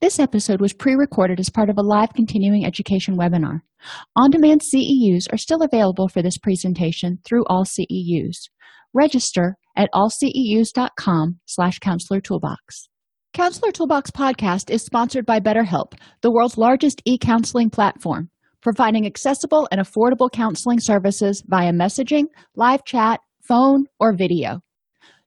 This episode was pre recorded as part of a live continuing education webinar. On demand CEUs are still available for this presentation through AllCEUs. Register at allceus.com slash counselor toolbox. Counselor Toolbox podcast is sponsored by BetterHelp, the world's largest e counseling platform, providing accessible and affordable counseling services via messaging, live chat, phone, or video.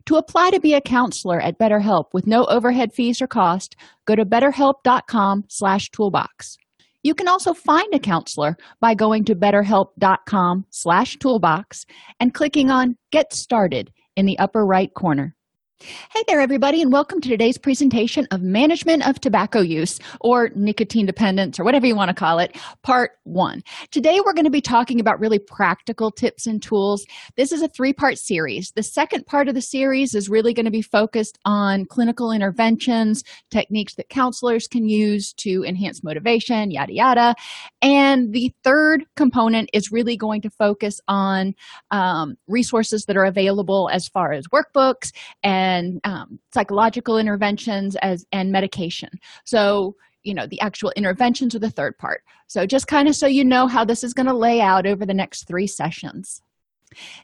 To apply to be a counselor at BetterHelp with no overhead fees or cost, go to betterhelp.com/toolbox. You can also find a counselor by going to betterhelp.com/toolbox and clicking on Get Started in the upper right corner. Hey there, everybody, and welcome to today's presentation of Management of Tobacco Use, or Nicotine Dependence, or whatever you want to call it, Part 1. Today, we're going to be talking about really practical tips and tools. This is a three part series. The second part of the series is really going to be focused on clinical interventions, techniques that counselors can use to enhance motivation, yada, yada. And the third component is really going to focus on um, resources that are available as far as workbooks and and um, psychological interventions as and medication. So you know the actual interventions are the third part. So just kind of so you know how this is going to lay out over the next three sessions.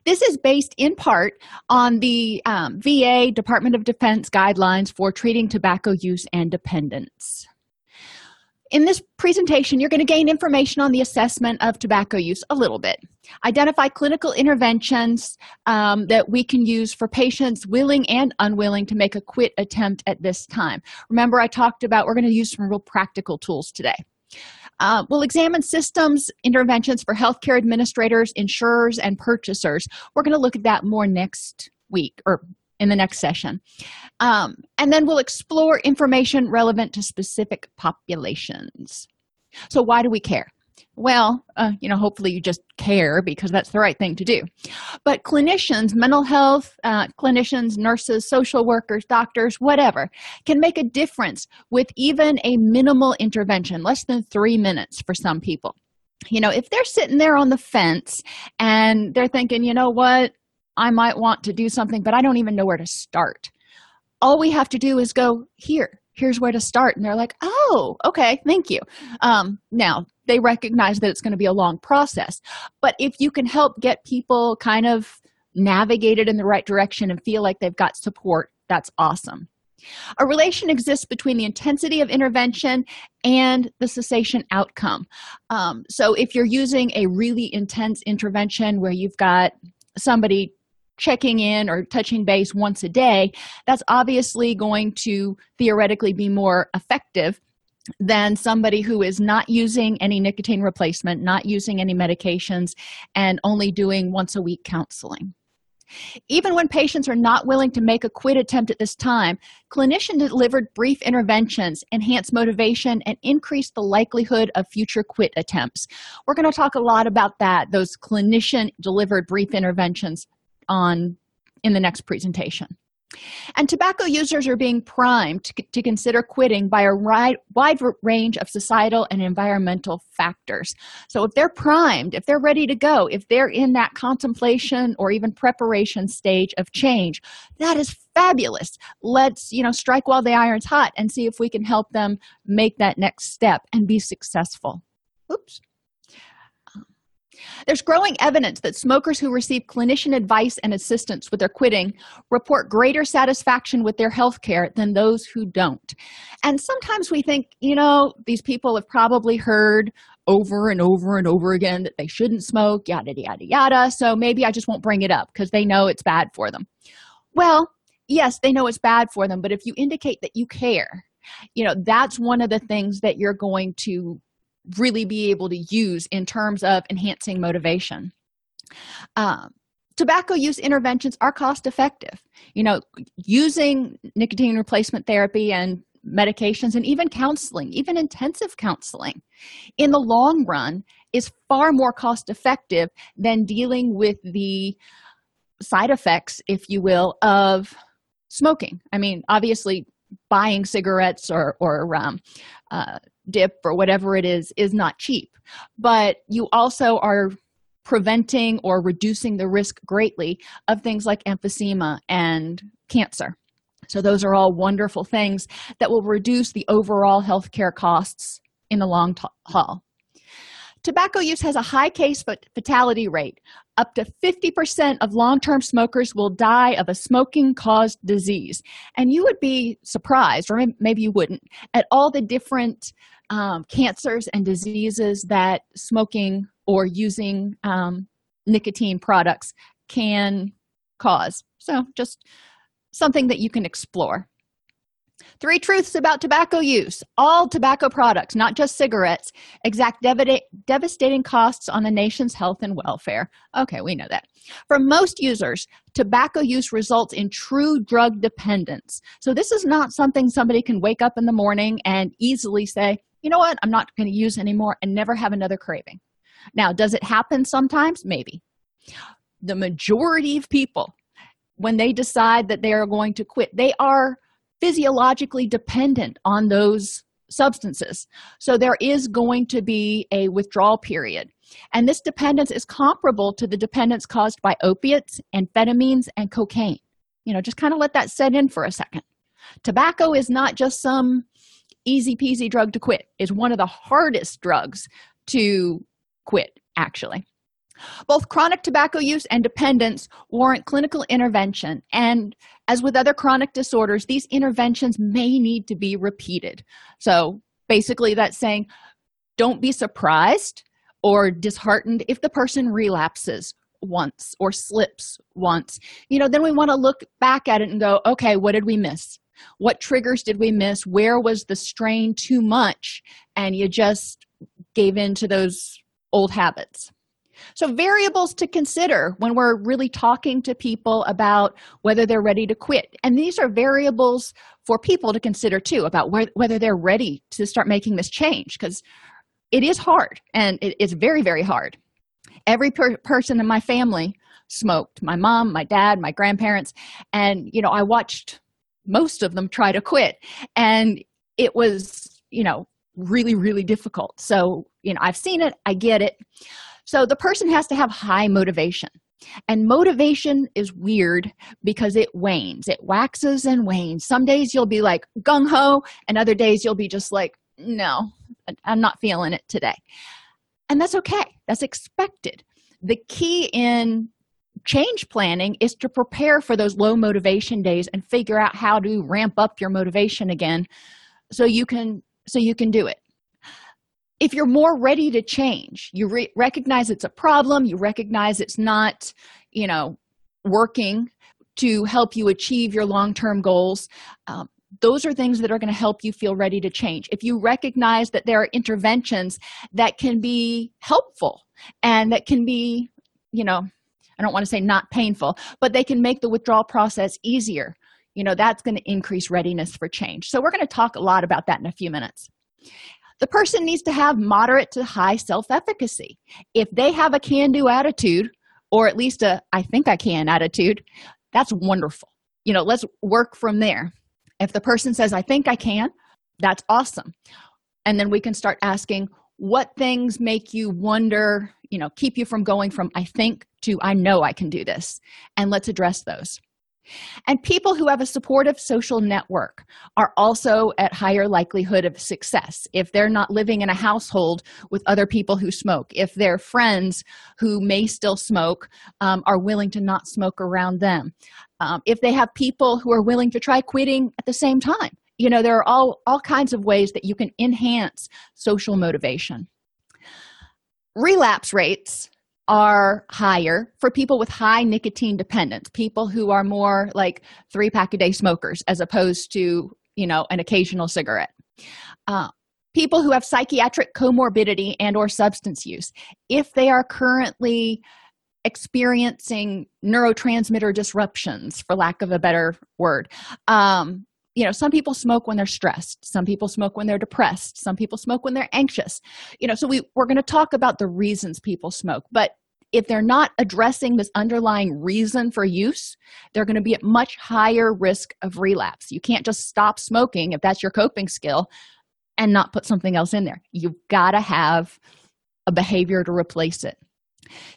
This is based in part on the um, va department of defense guidelines for treating tobacco use and dependence in this presentation, you're going to gain information on the assessment of tobacco use a little bit. Identify clinical interventions um, that we can use for patients willing and unwilling to make a quit attempt at this time. Remember, I talked about we're going to use some real practical tools today. Uh, we'll examine systems interventions for healthcare administrators, insurers, and purchasers. We're going to look at that more next week or in the next session. Um, and then we'll explore information relevant to specific populations. So, why do we care? Well, uh, you know, hopefully you just care because that's the right thing to do. But clinicians, mental health uh, clinicians, nurses, social workers, doctors, whatever, can make a difference with even a minimal intervention, less than three minutes for some people. You know, if they're sitting there on the fence and they're thinking, you know what, I might want to do something, but I don't even know where to start. All we have to do is go here. Here's where to start. And they're like, oh, okay, thank you. Um, now, they recognize that it's going to be a long process. But if you can help get people kind of navigated in the right direction and feel like they've got support, that's awesome. A relation exists between the intensity of intervention and the cessation outcome. Um, so, if you're using a really intense intervention where you've got somebody checking in or touching base once a day, that's obviously going to theoretically be more effective than somebody who is not using any nicotine replacement, not using any medications, and only doing once a week counseling. Even when patients are not willing to make a quit attempt at this time, clinician delivered brief interventions enhance motivation and increase the likelihood of future quit attempts. We're going to talk a lot about that, those clinician delivered brief interventions on in the next presentation. And tobacco users are being primed to, to consider quitting by a wide, wide range of societal and environmental factors. So, if they're primed, if they're ready to go, if they're in that contemplation or even preparation stage of change, that is fabulous. Let's, you know, strike while the iron's hot and see if we can help them make that next step and be successful. There's growing evidence that smokers who receive clinician advice and assistance with their quitting report greater satisfaction with their health care than those who don't. And sometimes we think, you know, these people have probably heard over and over and over again that they shouldn't smoke, yada, yada, yada. So maybe I just won't bring it up because they know it's bad for them. Well, yes, they know it's bad for them, but if you indicate that you care, you know, that's one of the things that you're going to really be able to use in terms of enhancing motivation. Um, tobacco use interventions are cost effective. You know, using nicotine replacement therapy and medications and even counseling, even intensive counseling, in the long run is far more cost effective than dealing with the side effects, if you will, of smoking. I mean, obviously, buying cigarettes or or um, uh, dip or whatever it is is not cheap, but you also are preventing or reducing the risk greatly of things like emphysema and cancer. So, those are all wonderful things that will reduce the overall healthcare costs in the long t- haul. Tobacco use has a high case fatality rate. Up to 50% of long term smokers will die of a smoking caused disease. And you would be surprised, or maybe you wouldn't, at all the different um, cancers and diseases that smoking or using um, nicotine products can cause. So, just something that you can explore. Three truths about tobacco use. All tobacco products, not just cigarettes, exact dev- devastating costs on the nation's health and welfare. Okay, we know that. For most users, tobacco use results in true drug dependence. So, this is not something somebody can wake up in the morning and easily say, you know what, I'm not going to use anymore and never have another craving. Now, does it happen sometimes? Maybe. The majority of people, when they decide that they are going to quit, they are physiologically dependent on those substances. So there is going to be a withdrawal period. And this dependence is comparable to the dependence caused by opiates, amphetamines, and cocaine. You know, just kind of let that set in for a second. Tobacco is not just some easy peasy drug to quit, it's one of the hardest drugs to quit, actually. Both chronic tobacco use and dependence warrant clinical intervention, and as with other chronic disorders, these interventions may need to be repeated. So basically, that's saying don't be surprised or disheartened if the person relapses once or slips once. You know, then we want to look back at it and go, okay, what did we miss? What triggers did we miss? Where was the strain too much? And you just gave in to those old habits. So, variables to consider when we're really talking to people about whether they're ready to quit. And these are variables for people to consider too about whether they're ready to start making this change because it is hard and it, it's very, very hard. Every per- person in my family smoked my mom, my dad, my grandparents. And, you know, I watched most of them try to quit. And it was, you know, really, really difficult. So, you know, I've seen it, I get it. So the person has to have high motivation. And motivation is weird because it wanes, it waxes and wanes. Some days you'll be like gung ho, and other days you'll be just like, no, I'm not feeling it today. And that's okay, that's expected. The key in change planning is to prepare for those low motivation days and figure out how to ramp up your motivation again so you can so you can do it. If you're more ready to change you re- recognize it's a problem you recognize it's not you know working to help you achieve your long-term goals um, those are things that are going to help you feel ready to change. If you recognize that there are interventions that can be helpful and that can be you know i don't want to say not painful but they can make the withdrawal process easier. You know that's going to increase readiness for change. So we're going to talk a lot about that in a few minutes. The person needs to have moderate to high self-efficacy. If they have a can-do attitude or at least a i think i can attitude that's wonderful. You know let's work from there. If the person says i think i can that's awesome. And then we can start asking what things make you wonder you know keep you from going from i think to i know i can do this and let's address those And people who have a supportive social network are also at higher likelihood of success if they're not living in a household with other people who smoke, if their friends who may still smoke um, are willing to not smoke around them, um, if they have people who are willing to try quitting at the same time. You know, there are all, all kinds of ways that you can enhance social motivation. Relapse rates are higher for people with high nicotine dependence, people who are more like three pack a day smokers as opposed to, you know, an occasional cigarette. Uh, people who have psychiatric comorbidity and or substance use if they are currently experiencing neurotransmitter disruptions for lack of a better word um, you know some people smoke when they're stressed some people smoke when they're depressed some people smoke when they're anxious. You know so we we're going to talk about the reasons people smoke but if they're not addressing this underlying reason for use they're going to be at much higher risk of relapse. You can't just stop smoking if that's your coping skill and not put something else in there. You've got to have a behavior to replace it.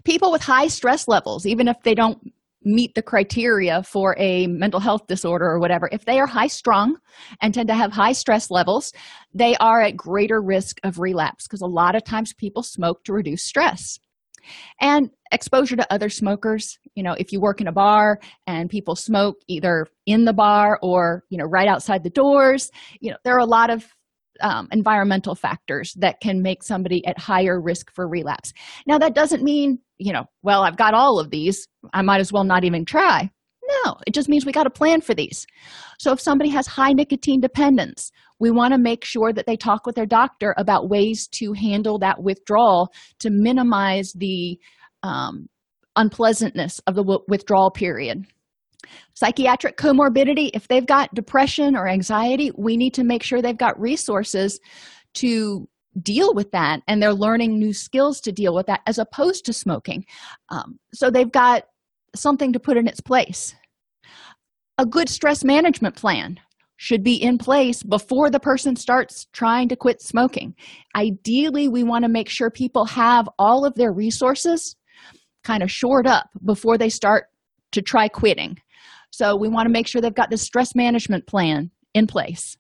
People with high stress levels even if they don't meet the criteria for a mental health disorder or whatever. If they are high strung and tend to have high stress levels they are at greater risk of relapse because a lot of times people smoke to reduce stress. And exposure to other smokers you know if you work in a bar and people smoke either in the bar or you know right outside the doors you know there are a lot of um, environmental factors that can make somebody at higher risk for relapse. Now that doesn't mean you know well i've got all of these. I might as well not even try. No it just means we got to plan for these. So if somebody has high nicotine dependence we want to make sure that they talk with their doctor about ways to handle that withdrawal to minimize the um, unpleasantness of the w- withdrawal period. Psychiatric comorbidity if they've got depression or anxiety we need to make sure they've got resources to deal with that and they're learning new skills to deal with that as opposed to smoking. Um, so they've got something to put in its place. A good stress management plan should be in place before the person starts trying to quit smoking. Ideally we want to make sure people have all of their resources kind of shored up before they start to try quitting. So we want to make sure they've got this stress management plan in place.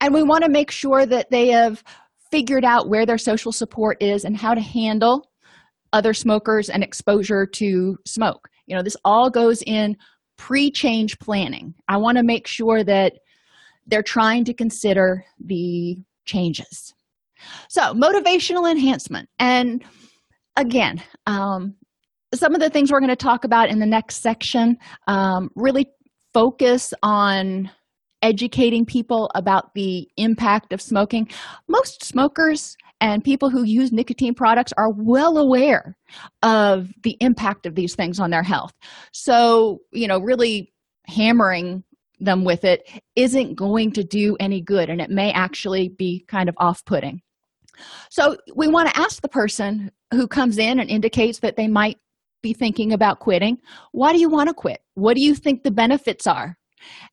And we want to make sure that they have figured out where their social support is and how to handle other smokers and exposure to smoke. You know, this all goes in pre change planning. I want to make sure that they're trying to consider the changes. So, motivational enhancement. And again, um, some of the things we're going to talk about in the next section um, really focus on educating people about the impact of smoking. Most smokers and people who use nicotine products are well aware of the impact of these things on their health. So, you know, really hammering them with it isn't going to do any good and it may actually be kind of off putting. So, we want to ask the person who comes in and indicates that they might be thinking about quitting why do you want to quit what do you think the benefits are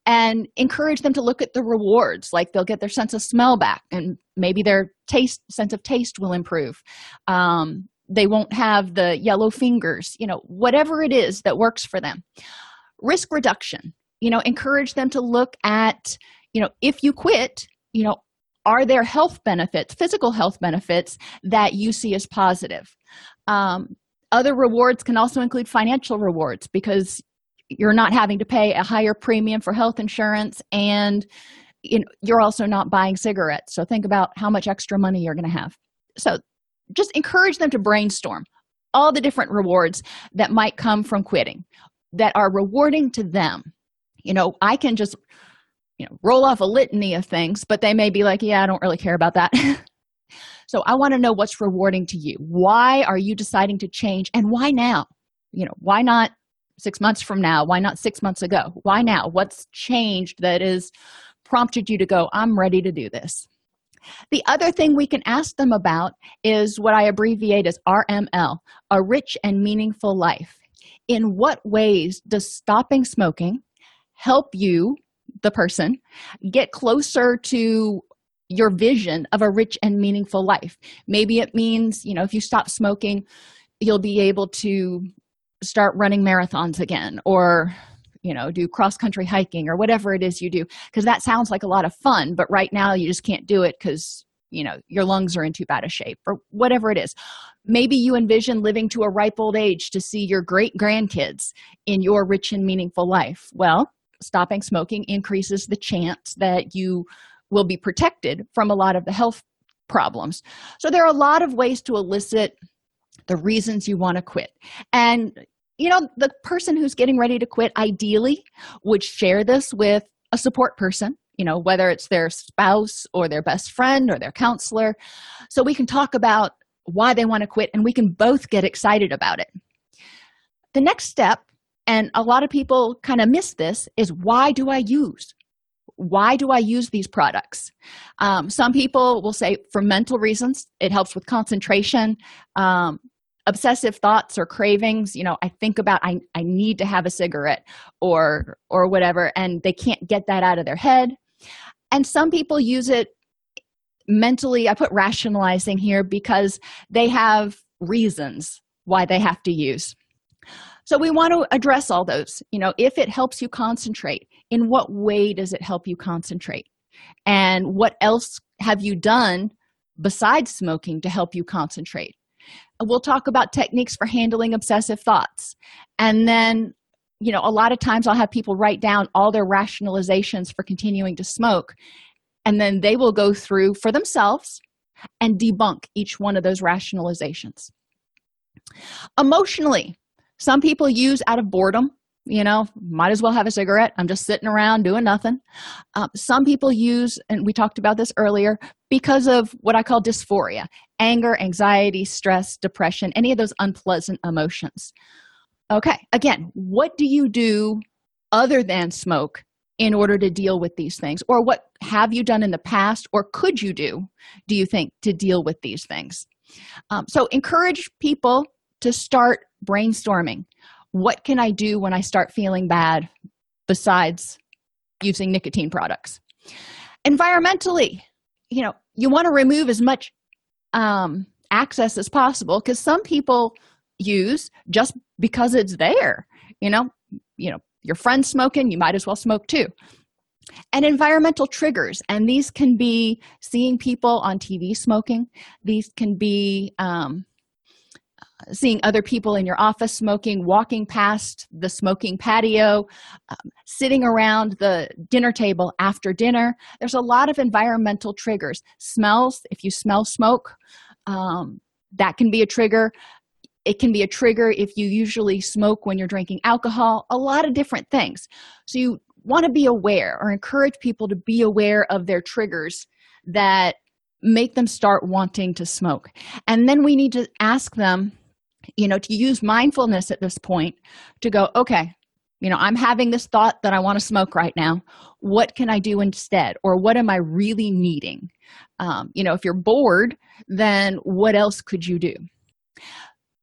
and encourage them to look at the rewards like they'll get their sense of smell back and maybe their taste sense of taste will improve. Um, they won't have the yellow fingers you know whatever it is that works for them. Risk reduction you know encourage them to look at you know if you quit you know are there health benefits physical health benefits that you see as positive? Um, other rewards can also include financial rewards because you're not having to pay a higher premium for health insurance and you know, you're also not buying cigarettes so think about how much extra money you're going to have so just encourage them to brainstorm all the different rewards that might come from quitting that are rewarding to them you know i can just you know roll off a litany of things but they may be like yeah i don't really care about that So I want to know what's rewarding to you. Why are you deciding to change and why now? You know, why not six months from now? Why not six months ago? Why now? What's changed that has prompted you to go, I'm ready to do this? The other thing we can ask them about is what I abbreviate as RML, a rich and meaningful life. In what ways does stopping smoking help you, the person, get closer to your vision of a rich and meaningful life. Maybe it means, you know, if you stop smoking, you'll be able to start running marathons again or you know do cross country hiking or whatever it is you do because that sounds like a lot of fun but right now you just can't do it because you know your lungs are in too bad a shape or whatever it is. Maybe you envision living to a ripe old age to see your great grandkids in your rich and meaningful life. Well stopping smoking increases the chance that you will be protected from a lot of the health problems. So there are a lot of ways to elicit the reasons you want to quit. And you know the person who's getting ready to quit ideally would share this with a support person you know whether it's their spouse or their best friend or their counselor. So we can talk about why they want to quit and we can both get excited about it. The next step and a lot of people kind of miss this is why do i use? Why do i use these products? Um, some people will say for mental reasons it helps with concentration um, obsessive thoughts or cravings you know i think about i, I need to have a cigarette or or whatever and they can't get that out of their head. And some people use it mentally i put rationalizing here because they have reasons why they have to use. So we want to address all those you know if it helps you concentrate in what way does it help you concentrate? And what else have you done besides smoking to help you concentrate we'll talk about techniques for handling obsessive thoughts. And then you know a lot of times i'll have people write down all their rationalizations for continuing to smoke and then they will go through for themselves and debunk each one of those rationalizations. Emotionally some people use out of boredom you know might as well have a cigarette. I'm just sitting around doing nothing. Uh, some people use and we talked about this earlier because of what i call dysphoria anger anxiety stress depression any of those unpleasant emotions. Okay again what do you do other than smoke in order to deal with these things? Or what have you done in the past or could you do do you think to deal with these things? Um, so encourage people to start brainstorming what can i do when i start feeling bad besides using nicotine products? Environmentally you know you want to remove as much um, access as possible because some people use just because it's there you know? You know your friend's smoking you might as well smoke too. And environmental triggers and these can be seeing people on tv smoking. These can be um, seeing other people in your office smoking walking past the smoking patio um, sitting around the dinner table after dinner. There's a lot of environmental triggers. Smells if you smell smoke um, that can be a trigger. It can be a trigger if you usually smoke when you're drinking alcohol. A lot of different things. So you want to be aware or encourage people to be aware of their triggers that make them start wanting to smoke. And then we need to ask them you know to use mindfulness at this point to go okay you know i'm having this thought that i want to smoke right now. What can i do instead? Or what am i really needing? Um, you know if you're bored then what else could you do?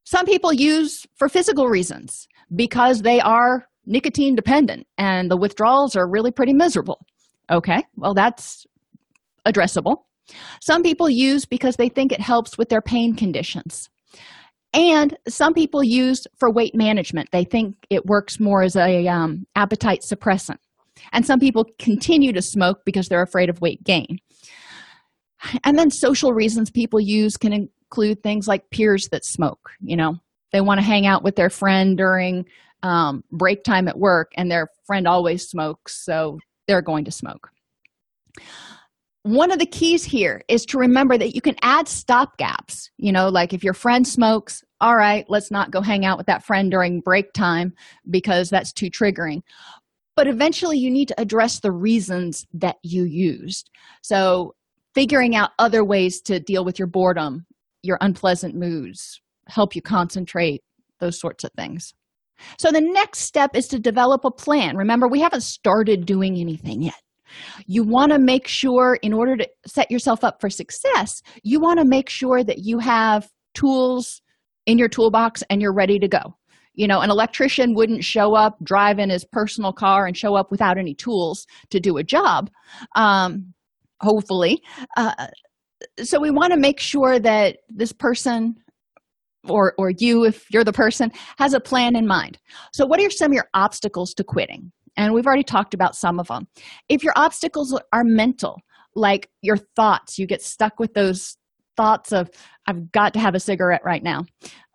Some people use for physical reasons because they are nicotine dependent and the withdrawals are really pretty miserable. Okay well that's addressable. Some people use because they think it helps with their pain conditions and some people use for weight management. They think it works more as a um, appetite suppressant. And some people continue to smoke because they're afraid of weight gain. And then social reasons people use can include things like peers that smoke you know? They want to hang out with their friend during um, break time at work and their friend always smokes so they're going to smoke. One of the keys here is to remember that you can add stop gaps you know like if your friend smokes all right let's not go hang out with that friend during break time because that's too triggering. But eventually you need to address the reasons that you used. So figuring out other ways to deal with your boredom your unpleasant moods help you concentrate those sorts of things. So the next step is to develop a plan. Remember we haven't started doing anything yet. You want to make sure in order to set yourself up for success you want to make sure that you have tools in your toolbox and you're ready to go. You know an electrician wouldn't show up drive in his personal car and show up without any tools to do a job um, hopefully. Uh, so we want to make sure that this person or or you if you're the person has a plan in mind. So what are some of your obstacles to quitting? And we've already talked about some of them if your obstacles are mental like your thoughts you get stuck with those thoughts of i've got to have a cigarette right now.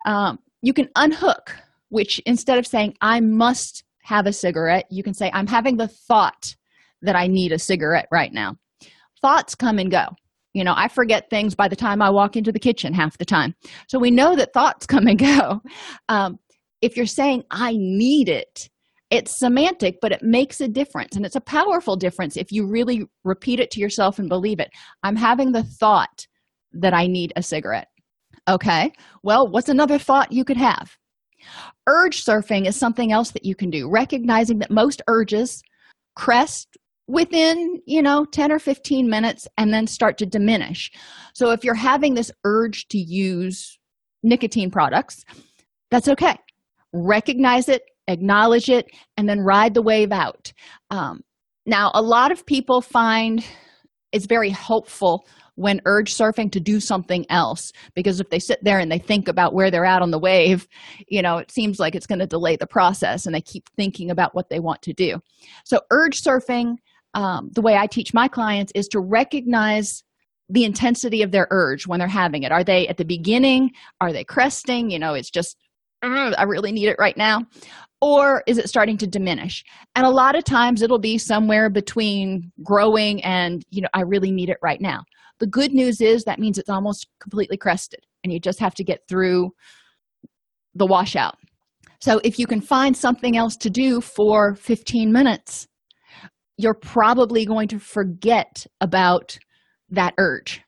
Um, you can unhook which instead of saying i must have a cigarette you can say i'm having the thought that i need a cigarette right now. Thoughts come and go. You know i forget things by the time i walk into the kitchen half the time. So we know that thoughts come and go. Um, if you're saying i need it it's semantic but it makes a difference and it's a powerful difference if you really repeat it to yourself and believe it. I'm having the thought that i need a cigarette. Okay well what's another thought you could have? Urge surfing is something else that you can do recognizing that most urges crest within you know 10 or 15 minutes and then start to diminish. So if you're having this urge to use nicotine products that's okay. Recognize it acknowledge it and then ride the wave out. Um, now a lot of people find it's very helpful when urge surfing to do something else. Because if they sit there and they think about where they're at on the wave you know it seems like it's going to delay the process and they keep thinking about what they want to do. So urge surfing um, the way i teach my clients is to recognize the intensity of their urge when they're having it. Are they at the beginning? Are they cresting? You know it's just i really need it right now. Or is it starting to diminish? And a lot of times it'll be somewhere between growing and you know i really need it right now the good news is that means it's almost completely crested and you just have to get through the washout. So if you can find something else to do for 15 minutes you're probably going to forget about that urge.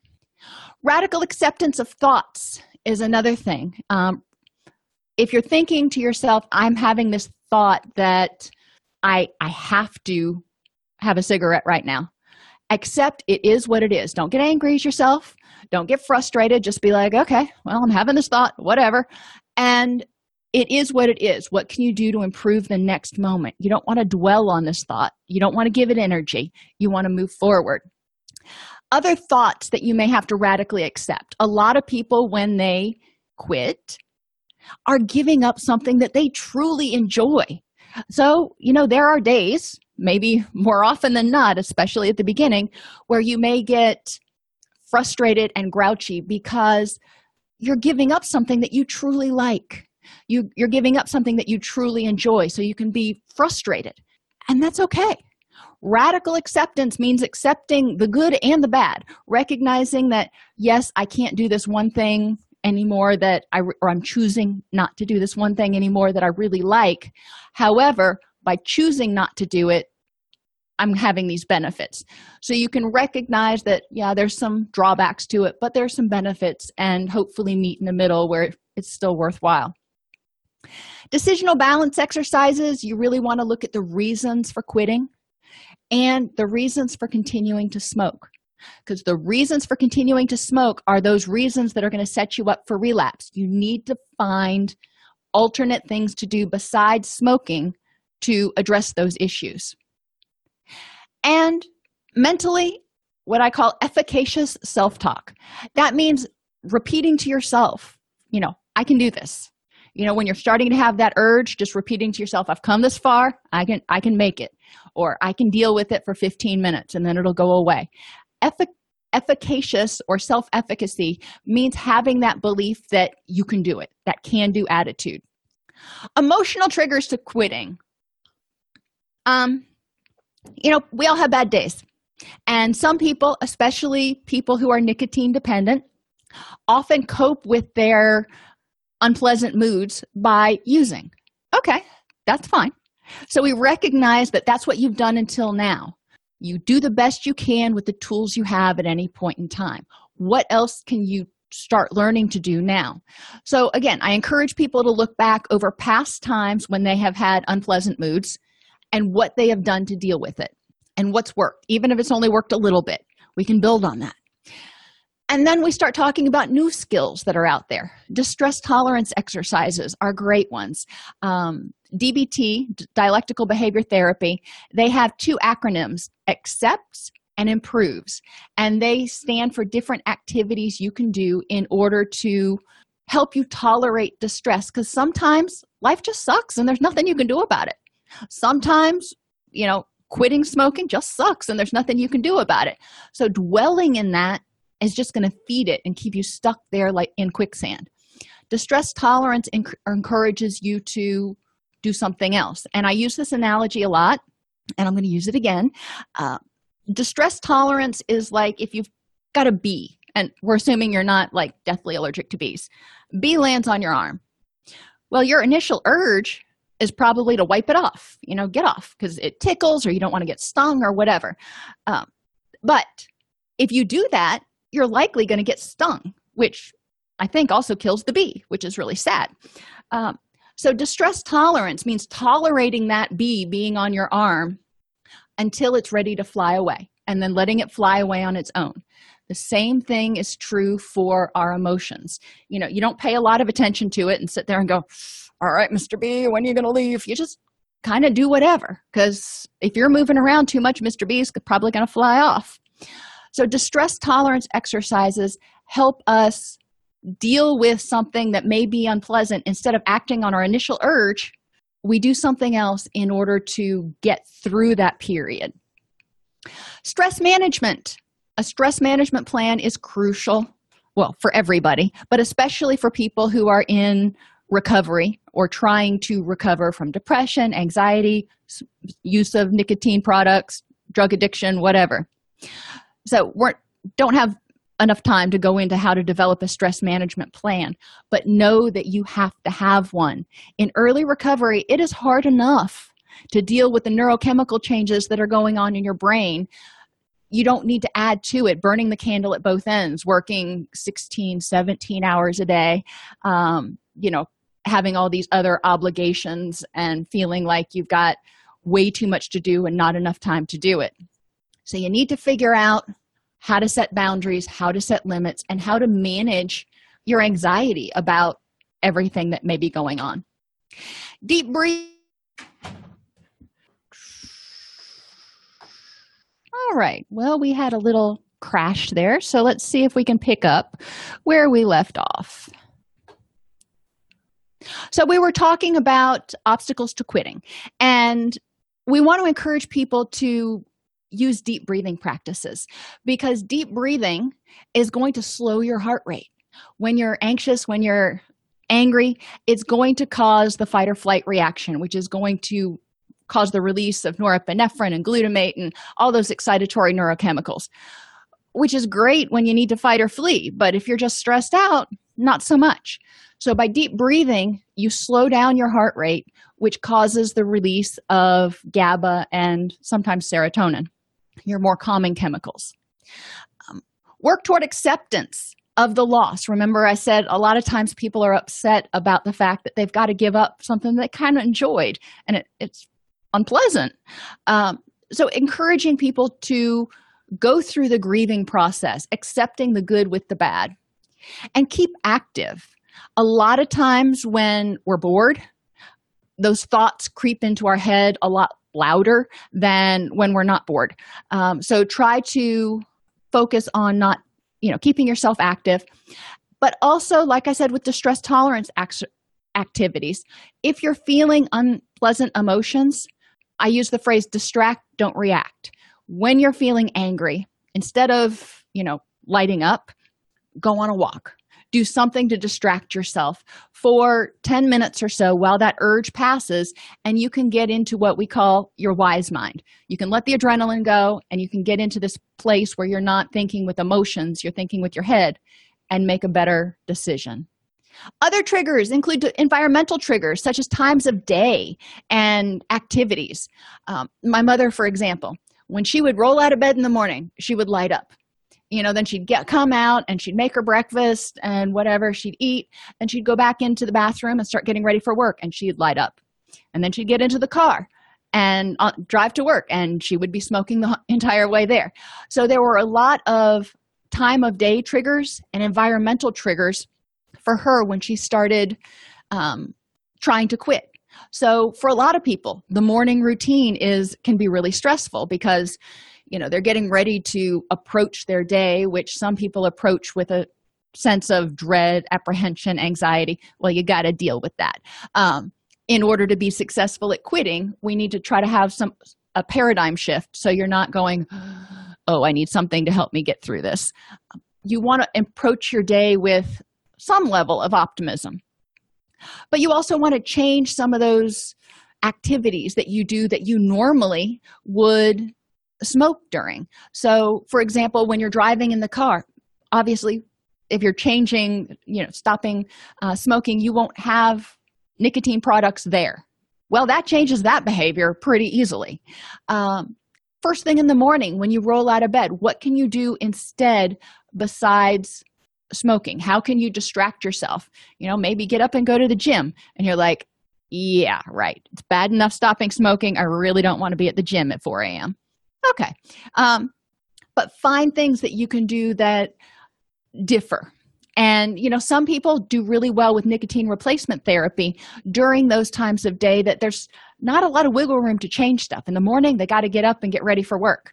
Radical acceptance of thoughts is another thing. Um, if you're thinking to yourself i'm having this thought that i i have to have a cigarette right now accept it is what it is. Don't get angry at yourself. Don't get frustrated. Just be like okay well i'm having this thought whatever. And it is what it is. What can you do to improve the next moment? You don't want to dwell on this thought. You don't want to give it energy. You want to move forward. Other thoughts that you may have to radically accept. A lot of people when they quit are giving up something that they truly enjoy. So, you know, there are days, maybe more often than not, especially at the beginning, where you may get frustrated and grouchy because you're giving up something that you truly like. You, you're giving up something that you truly enjoy, so you can be frustrated. And that's okay. Radical acceptance means accepting the good and the bad, recognizing that, yes, I can't do this one thing anymore that I or I'm choosing not to do this one thing anymore that I really like. However, by choosing not to do it, I'm having these benefits. So you can recognize that yeah, there's some drawbacks to it, but there's some benefits and hopefully meet in the middle where it's still worthwhile. Decisional balance exercises, you really want to look at the reasons for quitting and the reasons for continuing to smoke because the reasons for continuing to smoke are those reasons that are going to set you up for relapse. You need to find alternate things to do besides smoking to address those issues. And mentally, what I call efficacious self talk. That means repeating to yourself, you know, I can do this. You know, when you're starting to have that urge, just repeating to yourself, I've come this far, I can I can make it or I can deal with it for 15 minutes and then it'll go away effic- efficacious or self efficacy means having that belief that you can do it, that can do attitude. Emotional triggers to quitting. Um, you know, we all have bad days. And some people, especially people who are nicotine dependent, often cope with their unpleasant moods by using. Okay, that's fine. So we recognize that that's what you've done until now. You do the best you can with the tools you have at any point in time. What else can you start learning to do now? So, again, I encourage people to look back over past times when they have had unpleasant moods and what they have done to deal with it and what's worked, even if it's only worked a little bit. We can build on that. And then we start talking about new skills that are out there. Distress tolerance exercises are great ones. Um, DBT, dialectical behavior therapy, they have two acronyms accepts and improves. And they stand for different activities you can do in order to help you tolerate distress because sometimes life just sucks and there's nothing you can do about it. Sometimes, you know, quitting smoking just sucks and there's nothing you can do about it. So dwelling in that is just going to feed it and keep you stuck there like in quicksand. Distress tolerance enc- encourages you to do something else. And I use this analogy a lot, and I'm going to use it again. Uh, distress tolerance is like if you've got a bee, and we're assuming you're not like deathly allergic to bees. Bee lands on your arm. Well, your initial urge is probably to wipe it off, you know, get off because it tickles or you don't want to get stung or whatever. Um, but if you do that, you're likely going to get stung, which I think also kills the bee, which is really sad. Um, so, distress tolerance means tolerating that bee being on your arm until it's ready to fly away and then letting it fly away on its own. The same thing is true for our emotions. You know, you don't pay a lot of attention to it and sit there and go, All right, Mr. B, when are you going to leave? You just kind of do whatever because if you're moving around too much, Mr. B is probably going to fly off. So, distress tolerance exercises help us deal with something that may be unpleasant instead of acting on our initial urge. We do something else in order to get through that period. Stress management. A stress management plan is crucial, well, for everybody, but especially for people who are in recovery or trying to recover from depression, anxiety, use of nicotine products, drug addiction, whatever. So, we don't have enough time to go into how to develop a stress management plan, but know that you have to have one. In early recovery, it is hard enough to deal with the neurochemical changes that are going on in your brain. You don't need to add to it, burning the candle at both ends, working 16, 17 hours a day, um, you know, having all these other obligations and feeling like you've got way too much to do and not enough time to do it. So you need to figure out how to set boundaries, how to set limits, and how to manage your anxiety about everything that may be going on. Deep breathe. All right. Well, we had a little crash there, so let's see if we can pick up where we left off. So, we were talking about obstacles to quitting, and we want to encourage people to use deep breathing practices because deep breathing is going to slow your heart rate. When you're anxious, when you're angry, it's going to cause the fight or flight reaction, which is going to cause the release of norepinephrine and glutamate and all those excitatory neurochemicals, which is great when you need to fight or flee. But if you're just stressed out, not so much. So, by deep breathing, you slow down your heart rate, which causes the release of GABA and sometimes serotonin your more common chemicals. Um, work toward acceptance of the loss. Remember, I said a lot of times people are upset about the fact that they've got to give up something they kind of enjoyed, and it, it's unpleasant. Um, so, encouraging people to go through the grieving process, accepting the good with the bad, and keep active. A lot of times when we're bored, those thoughts creep into our head a lot louder than when we're not bored. Um, so try to focus on not, you know, keeping yourself active. But also, like I said, with the stress tolerance ac- activities, if you're feeling unpleasant emotions, I use the phrase distract, don't react. When you're feeling angry, instead of, you know, lighting up, go on a walk. Do something to distract yourself for 10 minutes or so while that urge passes and you can get into what we call your wise mind. You can let the adrenaline go and you can get into this place where you're not thinking with emotions you're thinking with your head and make a better decision. Other triggers include environmental triggers such as times of day and activities. Um, my mother for example when she would roll out of bed in the morning she would light up. You know then she'd get come out and she'd make her breakfast and whatever she'd eat and she'd go back into the bathroom and start getting ready for work and she'd light up. And then she'd get into the car and uh, drive to work and she would be smoking the entire way there. So there were a lot of time of day triggers and environmental triggers for her when she started um, trying to quit so for a lot of people the morning routine is can be really stressful because you know they're getting ready to approach their day which some people approach with a sense of dread apprehension anxiety. Well you got to deal with that. Um, in order to be successful at quitting we need to try to have some a paradigm shift so you're not going oh i need something to help me get through this. You want to approach your day with some level of optimism but you also want to change some of those activities that you do that you normally would smoke during. So for example when you're driving in the car obviously if you're changing you know stopping uh, smoking you won't have nicotine products there. Well that changes that behavior pretty easily. Um, first thing in the morning when you roll out of bed what can you do instead besides smoking? How can you distract yourself? You know maybe get up and go to the gym. And you're like yeah right. It's bad enough stopping smoking. I really don't want to be at the gym at 4 a.m okay. Um, but find things that you can do that differ. And you know some people do really well with nicotine replacement therapy during those times of day that there's not a lot of wiggle room to change stuff. In the morning they got to get up and get ready for work.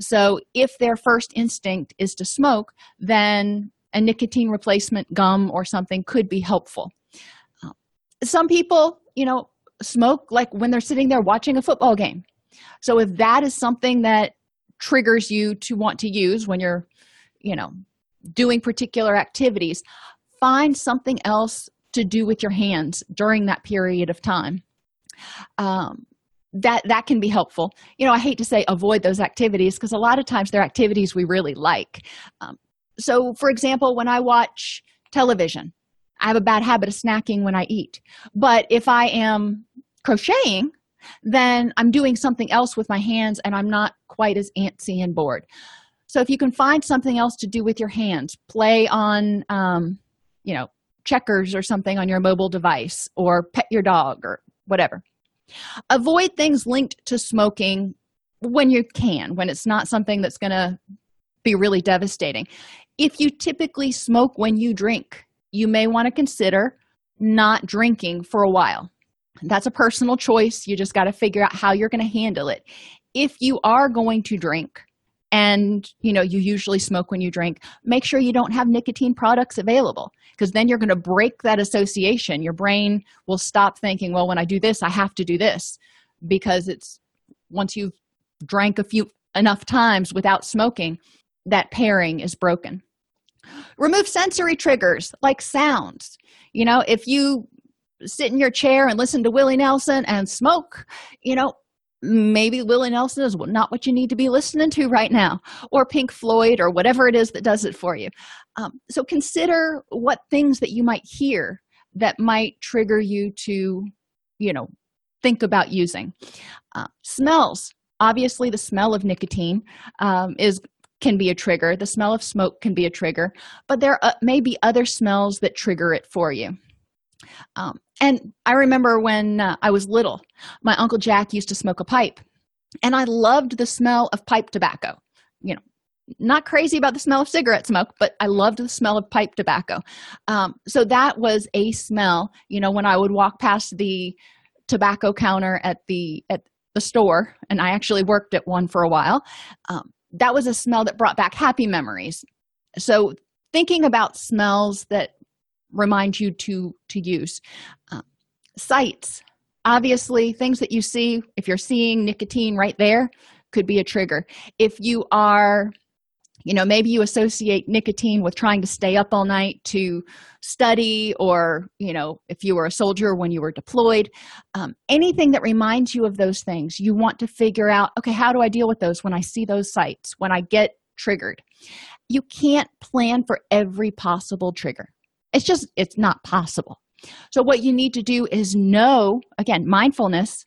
So if their first instinct is to smoke then a nicotine replacement gum or something could be helpful. Some people you know smoke like when they're sitting there watching a football game. So if that is something that triggers you to want to use when you're you know doing particular activities find something else to do with your hands during that period of time. Um, that that can be helpful. You know i hate to say avoid those activities because a lot of times they're activities we really like. Um, so for example when i watch television i have a bad habit of snacking when i eat. But if i am crocheting then i'm doing something else with my hands and i'm not quite as antsy and bored. So if you can find something else to do with your hands play on um, you know checkers or something on your mobile device or pet your dog or whatever. Avoid things linked to smoking when you can when it's not something that's going to be really devastating if you typically smoke when you drink you may want to consider not drinking for a while. That's a personal choice you just got to figure out how you're going to handle it. If you are going to drink and you know you usually smoke when you drink make sure you don't have nicotine products available because then you're going to break that association. Your brain will stop thinking well when i do this i have to do this because it's once you've drank a few enough times without smoking that pairing is broken remove sensory triggers like sounds. You know if you sit in your chair and listen to willie nelson and smoke you know maybe willie nelson is not what you need to be listening to right now or pink floyd or whatever it is that does it for you. Um, so consider what things that you might hear that might trigger you to you know think about using. Uh, smells. Obviously the smell of nicotine um, is can be a trigger. The smell of smoke can be a trigger but there uh, may be other smells that trigger it for you. Um, and i remember when uh, i was little my uncle jack used to smoke a pipe and i loved the smell of pipe tobacco. You know not crazy about the smell of cigarette smoke but i loved the smell of pipe tobacco. Um, so that was a smell you know when i would walk past the tobacco counter at the at the store and i actually worked at one for a while um, that was a smell that brought back happy memories. So thinking about smells that remind you to to use uh, sights. Obviously things that you see if you're seeing nicotine right there could be a trigger. If you are you know maybe you associate nicotine with trying to stay up all night to study or you know if you were a soldier when you were deployed. Um, anything that reminds you of those things you want to figure out okay how do i deal with those when i see those sights when i get triggered? You can't plan for every possible trigger. It's just it's not possible. So what you need to do is know again mindfulness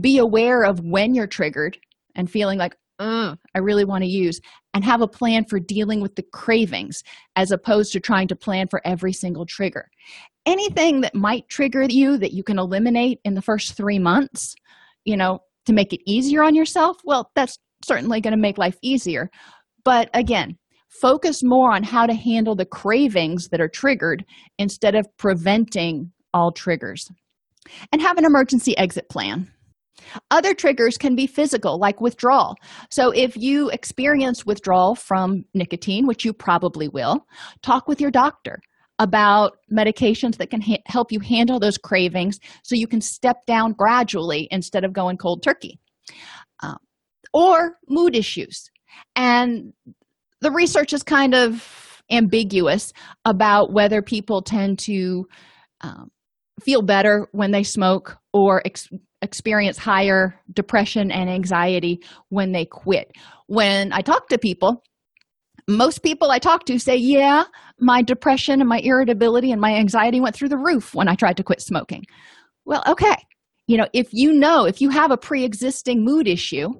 be aware of when you're triggered and feeling like i really want to use and have a plan for dealing with the cravings as opposed to trying to plan for every single trigger. Anything that might trigger you that you can eliminate in the first three months you know to make it easier on yourself well that's certainly going to make life easier. But again focus more on how to handle the cravings that are triggered instead of preventing all triggers. And have an emergency exit plan Other triggers can be physical, like withdrawal. So, if you experience withdrawal from nicotine, which you probably will, talk with your doctor about medications that can ha- help you handle those cravings so you can step down gradually instead of going cold turkey. Um, or mood issues. And the research is kind of ambiguous about whether people tend to um, feel better when they smoke or ex- experience higher depression and anxiety when they quit. When I talk to people, most people I talk to say, Yeah, my depression and my irritability and my anxiety went through the roof when I tried to quit smoking. Well, okay. You know, if you know, if you have a pre existing mood issue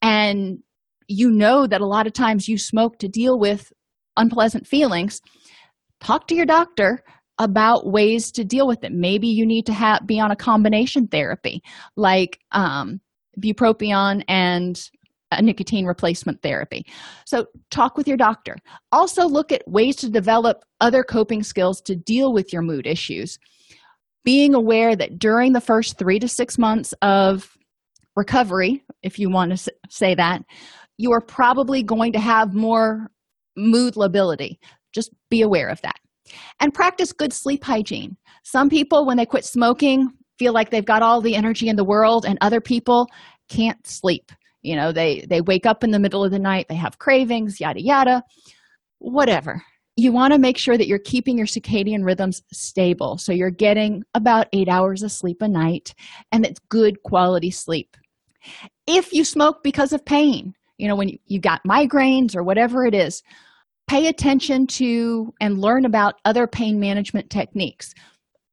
and you know that a lot of times you smoke to deal with unpleasant feelings, talk to your doctor about ways to deal with it. Maybe you need to have be on a combination therapy like um, bupropion and a nicotine replacement therapy. So, talk with your doctor. Also, look at ways to develop other coping skills to deal with your mood issues. Being aware that during the first three to six months of recovery, if you want to say that, you are probably going to have more mood lability. Just be aware of that. And practice good sleep hygiene. Some people, when they quit smoking, feel like they've got all the energy in the world, and other people can't sleep. You know they they wake up in the middle of the night they have cravings yada yada. Whatever. You want to make sure that you're keeping your circadian rhythms stable. So you're getting about eight hours of sleep a night and it's good quality sleep. If you smoke because of pain you know when you, you got migraines or whatever it is pay attention to and learn about other pain management techniques.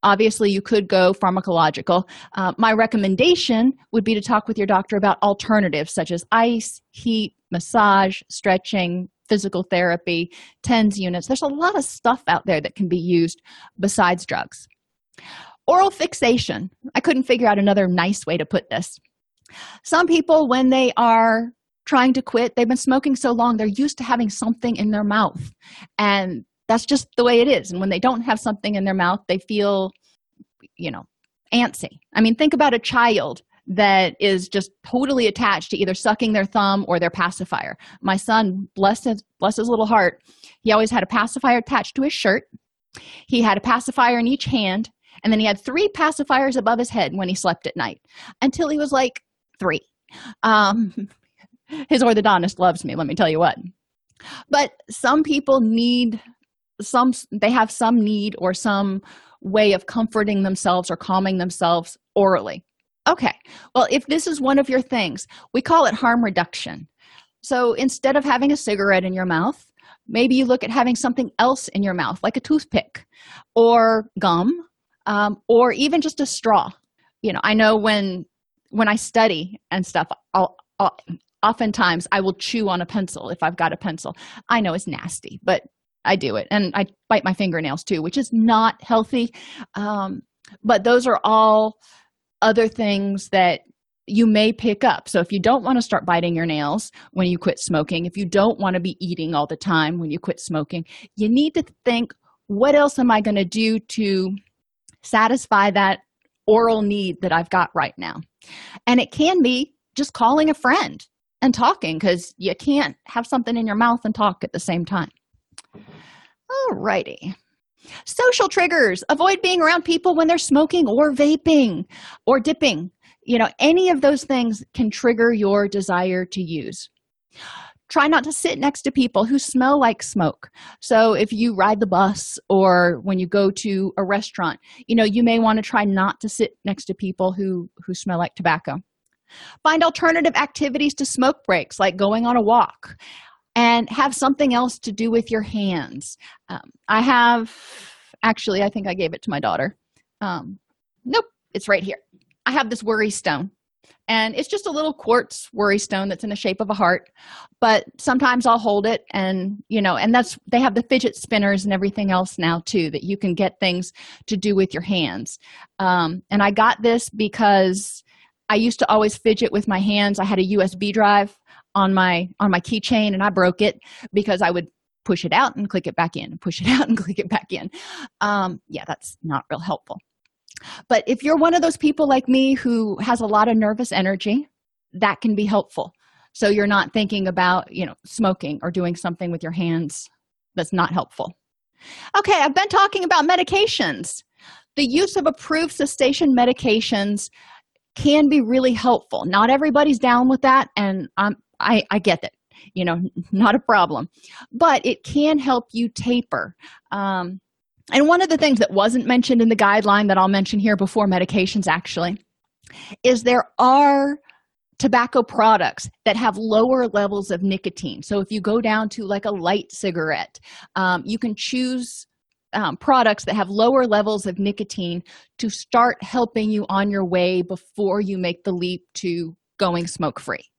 Obviously you could go pharmacological. Uh, my recommendation would be to talk with your doctor about alternatives such as ice heat massage stretching physical therapy tens units. There's a lot of stuff out there that can be used besides drugs. Oral fixation. I couldn't figure out another nice way to put this. Some people when they are trying to quit. They've been smoking so long they're used to having something in their mouth. And that's just the way it is. And when they don't have something in their mouth they feel you know antsy. I mean think about a child that is just totally attached to either sucking their thumb or their pacifier. My son bless his bless his little heart he always had a pacifier attached to his shirt. He had a pacifier in each hand and then he had three pacifiers above his head when he slept at night until he was like three. Um, his orthodontist loves me let me tell you what. But some people need some they have some need or some way of comforting themselves or calming themselves orally. Okay well if this is one of your things we call it harm reduction. So instead of having a cigarette in your mouth maybe you look at having something else in your mouth like a toothpick or gum um, or even just a straw. You know i know when when i study and stuff I'll, I'll oftentimes i will chew on a pencil if i've got a pencil i know it's nasty but I do it. And I bite my fingernails too, which is not healthy. Um, but those are all other things that you may pick up. So if you don't want to start biting your nails when you quit smoking, if you don't want to be eating all the time when you quit smoking, you need to think what else am I going to do to satisfy that oral need that I've got right now? And it can be just calling a friend and talking because you can't have something in your mouth and talk at the same time. All righty. Social triggers. Avoid being around people when they're smoking or vaping or dipping. You know, any of those things can trigger your desire to use. Try not to sit next to people who smell like smoke. So, if you ride the bus or when you go to a restaurant, you know, you may want to try not to sit next to people who who smell like tobacco. Find alternative activities to smoke breaks, like going on a walk and have something else to do with your hands. Um, I have actually, I think I gave it to my daughter. Um, nope, it's right here. I have this worry stone, and it's just a little quartz worry stone that's in the shape of a heart. But sometimes I'll hold it, and you know, and that's they have the fidget spinners and everything else now too that you can get things to do with your hands. Um, and I got this because I used to always fidget with my hands. I had a USB drive on my on my keychain and i broke it because i would push it out and click it back in push it out and click it back in. Um, yeah that's not real helpful. But if you're one of those people like me who has a lot of nervous energy that can be helpful. So you're not thinking about you know smoking or doing something with your hands that's not helpful. Okay i've been talking about medications. The use of approved cessation medications can be really helpful. Not everybody's down with that and I'm, i i get that. you know not a problem. But it can help you taper. Um, and one of the things that wasn't mentioned in the guideline that i'll mention here before medications actually is there are tobacco products that have lower levels of nicotine. So if you go down to like a light cigarette um, you can choose um, products that have lower levels of nicotine to start helping you on your way before you make the leap to going smoke free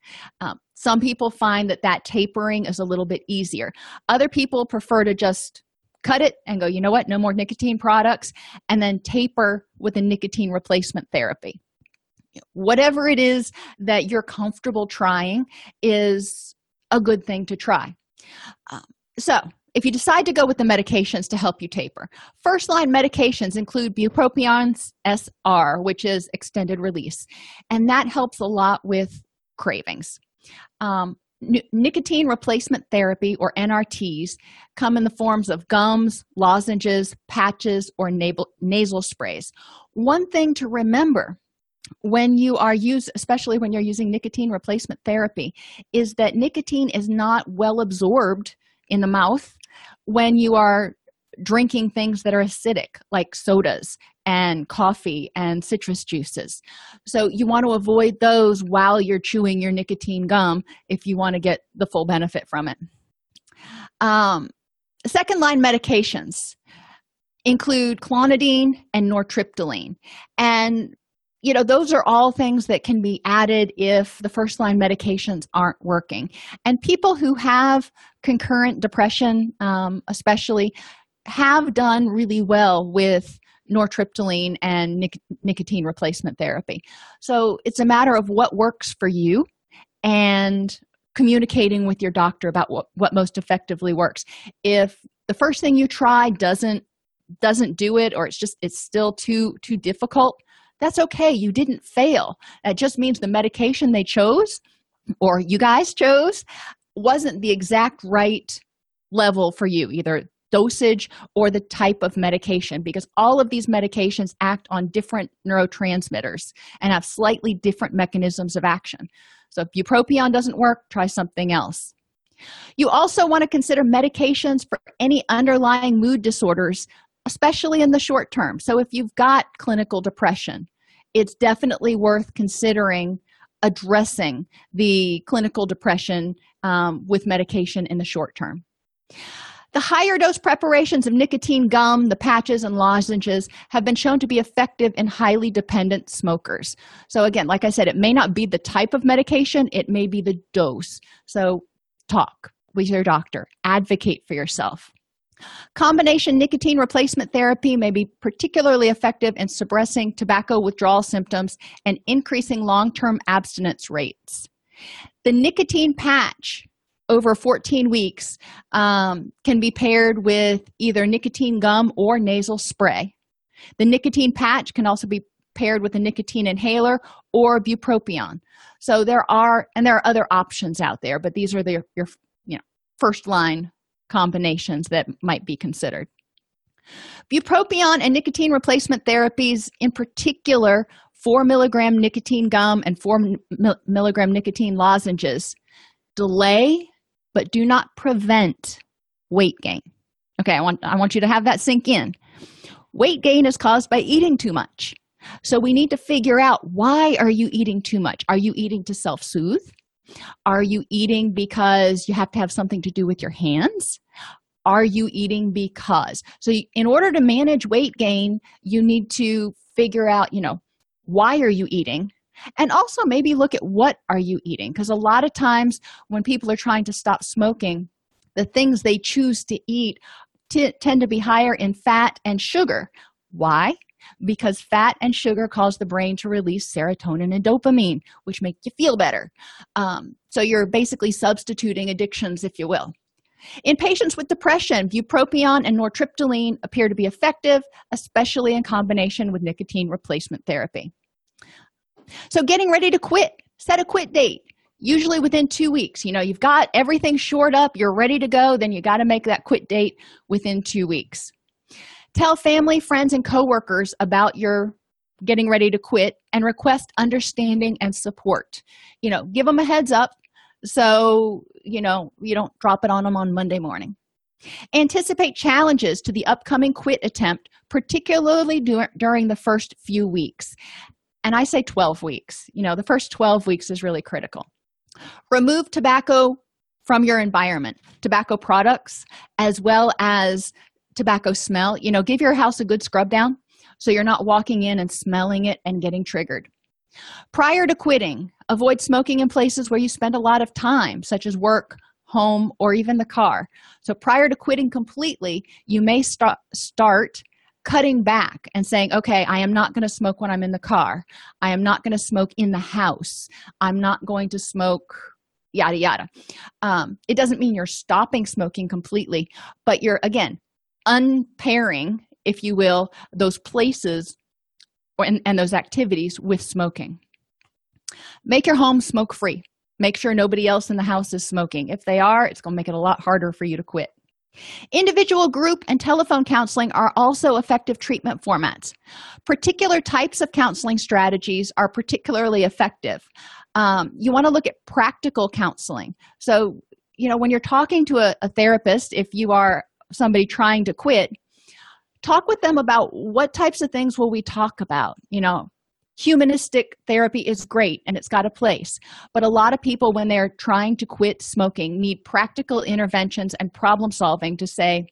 um, some people find that that tapering is a little bit easier. Other people prefer to just cut it and go you know what? No more nicotine products and then taper with a nicotine replacement therapy. Whatever it is that you're comfortable trying is a good thing to try. Um, so if you decide to go with the medications to help you taper. First line medications include bupropion sr which is extended release and that helps a lot with cravings. Um, n- nicotine replacement therapy or nrts come in the forms of gums lozenges patches or nasal, nasal sprays. One thing to remember when you are used especially when you're using nicotine replacement therapy is that nicotine is not well absorbed in the mouth when you are drinking things that are acidic like sodas and coffee and citrus juices. So you want to avoid those while you're chewing your nicotine gum if you want to get the full benefit from it. Um, second line medications include clonidine and nortriptyline. And you know those are all things that can be added if the first line medications aren't working. And people who have concurrent depression um, especially have done really well with nortriptyline and nic- nicotine replacement therapy. So it's a matter of what works for you and communicating with your doctor about what, what most effectively works. If the first thing you try doesn't doesn't do it or it's just it's still too too difficult that's okay you didn't fail. That just means the medication they chose or you guys chose wasn't the exact right level for you either dosage or the type of medication because all of these medications act on different neurotransmitters and have slightly different mechanisms of action. So if bupropion doesn't work try something else. You also want to consider medications for any underlying mood disorders especially in the short term so if you've got clinical depression it's definitely worth considering addressing the clinical depression um, with medication in the short term the higher dose preparations of nicotine gum, the patches, and lozenges have been shown to be effective in highly dependent smokers. So, again, like I said, it may not be the type of medication, it may be the dose. So, talk with your doctor, advocate for yourself. Combination nicotine replacement therapy may be particularly effective in suppressing tobacco withdrawal symptoms and increasing long term abstinence rates. The nicotine patch over 14 weeks um, can be paired with either nicotine gum or nasal spray. The nicotine patch can also be paired with a nicotine inhaler or bupropion. So there are, and there are other options out there, but these are the, your you know, first line combinations that might be considered. Bupropion and nicotine replacement therapies, in particular, 4 milligram nicotine gum and 4 milligram nicotine lozenges, delay but do not prevent weight gain. Okay, I want, I want you to have that sink in. Weight gain is caused by eating too much. So we need to figure out why are you eating too much? Are you eating to self-soothe? Are you eating because you have to have something to do with your hands? Are you eating because? So, in order to manage weight gain, you need to figure out, you know, why are you eating? And also maybe look at what are you eating? Because a lot of times when people are trying to stop smoking, the things they choose to eat t- tend to be higher in fat and sugar. Why? Because fat and sugar cause the brain to release serotonin and dopamine, which make you feel better. Um, so you're basically substituting addictions, if you will. In patients with depression, bupropion and nortriptyline appear to be effective, especially in combination with nicotine replacement therapy. So, getting ready to quit, set a quit date, usually within two weeks. You know, you've got everything shored up, you're ready to go, then you got to make that quit date within two weeks. Tell family, friends, and coworkers about your getting ready to quit and request understanding and support. You know, give them a heads up so you know you don't drop it on them on monday morning. Anticipate challenges to the upcoming quit attempt particularly dur- during the first few weeks. And i say 12 weeks. You know the first 12 weeks is really critical. Remove tobacco from your environment tobacco products as well as tobacco smell you know give your house a good scrub down so you're not walking in and smelling it and getting triggered Prior to quitting, avoid smoking in places where you spend a lot of time, such as work, home, or even the car. So, prior to quitting completely, you may start, start cutting back and saying, okay, I am not going to smoke when I'm in the car. I am not going to smoke in the house. I'm not going to smoke, yada, yada. Um, it doesn't mean you're stopping smoking completely, but you're, again, unpairing, if you will, those places and, and those activities with smoking. Make your home smoke free. Make sure nobody else in the house is smoking. If they are, it's going to make it a lot harder for you to quit. Individual group and telephone counseling are also effective treatment formats. Particular types of counseling strategies are particularly effective. Um, you want to look at practical counseling. So, you know, when you're talking to a, a therapist, if you are somebody trying to quit, talk with them about what types of things will we talk about. You know humanistic therapy is great and it's got a place but a lot of people when they're trying to quit smoking need practical interventions and problem solving to say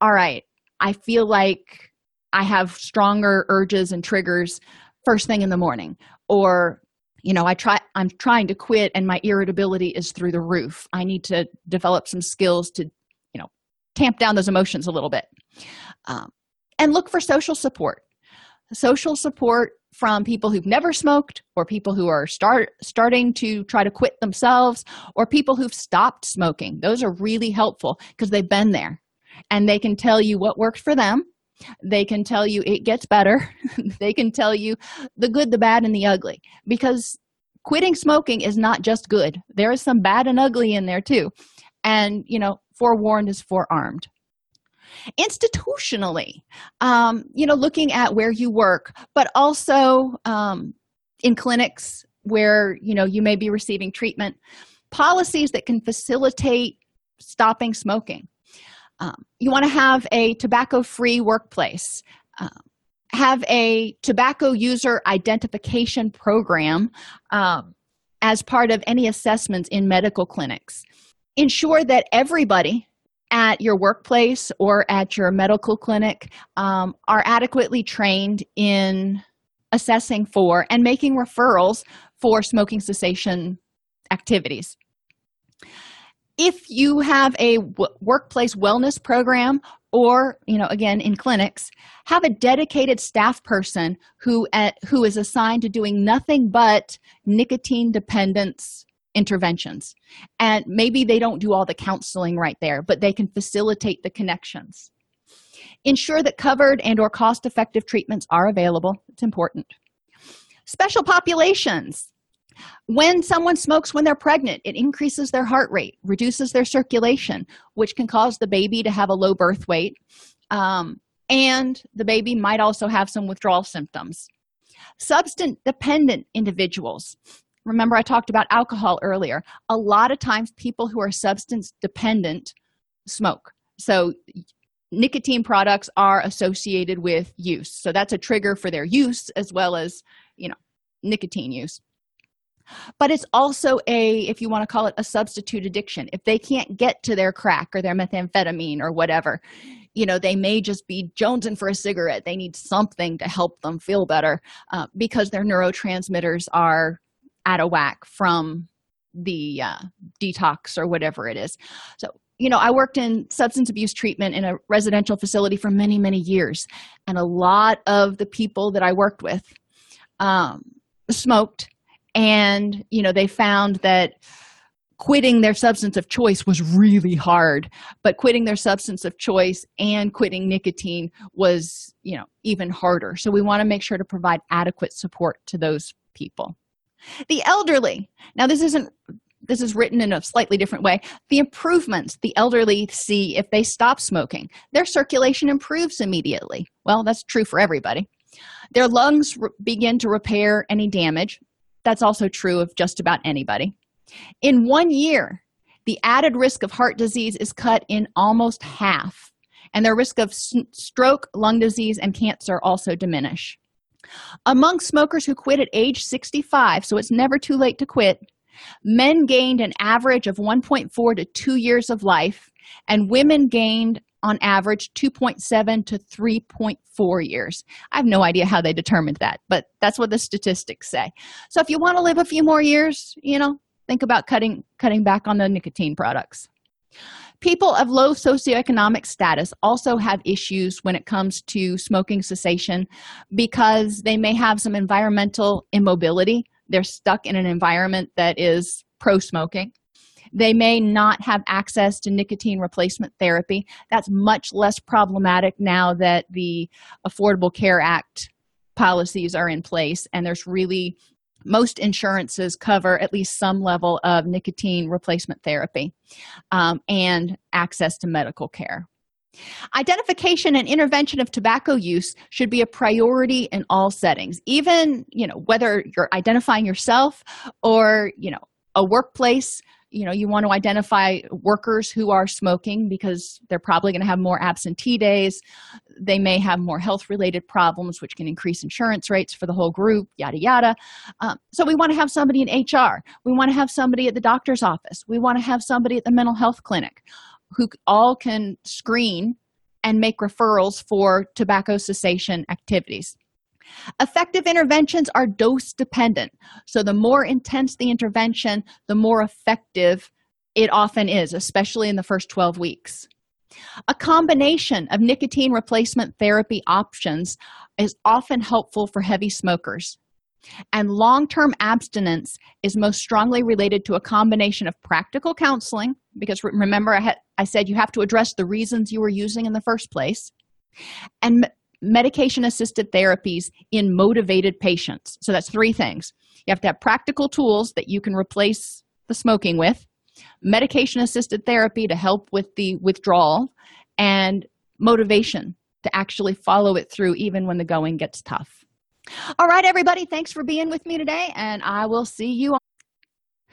all right i feel like i have stronger urges and triggers first thing in the morning or you know i try i'm trying to quit and my irritability is through the roof. I need to develop some skills to tamp down those emotions a little bit. Um, and look for social support. Social support from people who've never smoked or people who are start starting to try to quit themselves or people who've stopped smoking. Those are really helpful because they've been there and they can tell you what worked for them. They can tell you it gets better. They can tell you the good the bad and the ugly because quitting smoking is not just good. There is some bad and ugly in there too. And you know forewarned is forearmed. Institutionally um, you know looking at where you work but also um, in clinics where you know you may be receiving treatment policies that can facilitate stopping smoking. Um, you want to have a tobacco free workplace. Um, have a tobacco user identification program um, as part of any assessments in medical clinics ensure that everybody at your workplace or at your medical clinic um, are adequately trained in assessing for and making referrals for smoking cessation activities. If you have a w- workplace wellness program, or you know, again in clinics, have a dedicated staff person who at, who is assigned to doing nothing but nicotine dependence interventions. And maybe they don't do all the counseling right there but they can facilitate the connections. Ensure that covered and or cost effective treatments are available. It's important. Special populations. When someone smokes when they're pregnant it increases their heart rate reduces their circulation which can cause the baby to have a low birth weight um, and the baby might also have some withdrawal symptoms. Substance dependent individuals remember i talked about alcohol earlier. A lot of times people who are substance dependent smoke. So nicotine products are associated with use. So that's a trigger for their use as well as you know nicotine use. But it's also a if you want to call it a substitute addiction. If they can't get to their crack or their methamphetamine or whatever you know they may just be jonesing for a cigarette. They need something to help them feel better uh, because their neurotransmitters are out of whack from the uh, detox or whatever it is. So you know i worked in substance abuse treatment in a residential facility for many many years and a lot of the people that i worked with um, smoked and you know they found that quitting their substance of choice was really hard but quitting their substance of choice and quitting nicotine was you know even harder. So we want to make sure to provide adequate support to those people the elderly. Now this isn't this is written in a slightly different way. The improvements the elderly see if they stop smoking. Their circulation improves immediately. Well that's true for everybody. Their lungs re- begin to repair any damage. That's also true of just about anybody. In one year, the added risk of heart disease is cut in almost half, and their risk of stroke, lung disease, and cancer also diminish. Among smokers who quit at age 65, so it's never too late to quit, men gained an average of 1.4 to 2 years of life, and women gained on average 2.7 to 3.4 years. I have no idea how they determined that, but that's what the statistics say. So if you want to live a few more years, you know, think about cutting cutting back on the nicotine products people of low socioeconomic status also have issues when it comes to smoking cessation because they may have some environmental immobility. They're stuck in an environment that is pro smoking they may not have access to nicotine replacement therapy. That's much less problematic now that the affordable care act policies are in place and there's really most insurances cover at least some level of nicotine replacement therapy um, and access to medical care. Identification and intervention of tobacco use should be a priority in all settings, even you know whether you're identifying yourself or you know a workplace you know you want to identify workers who are smoking because they're probably going to have more absentee days. They may have more health related problems which can increase insurance rates for the whole group yada yada. Um, so we want to have somebody in hr we want to have somebody at the doctor's office. We want to have somebody at the mental health clinic who all can screen and make referrals for tobacco cessation activities Effective interventions are dose dependent. So, the more intense the intervention, the more effective it often is, especially in the first 12 weeks. A combination of nicotine replacement therapy options is often helpful for heavy smokers. And long term abstinence is most strongly related to a combination of practical counseling, because remember, I, I said you have to address the reasons you were using in the first place, and medication assisted therapies in motivated patients. So that's three things. You have to have practical tools that you can replace the smoking with, medication assisted therapy to help with the withdrawal, and motivation to actually follow it through even when the going gets tough. All right, everybody, thanks for being with me today, and I will see you.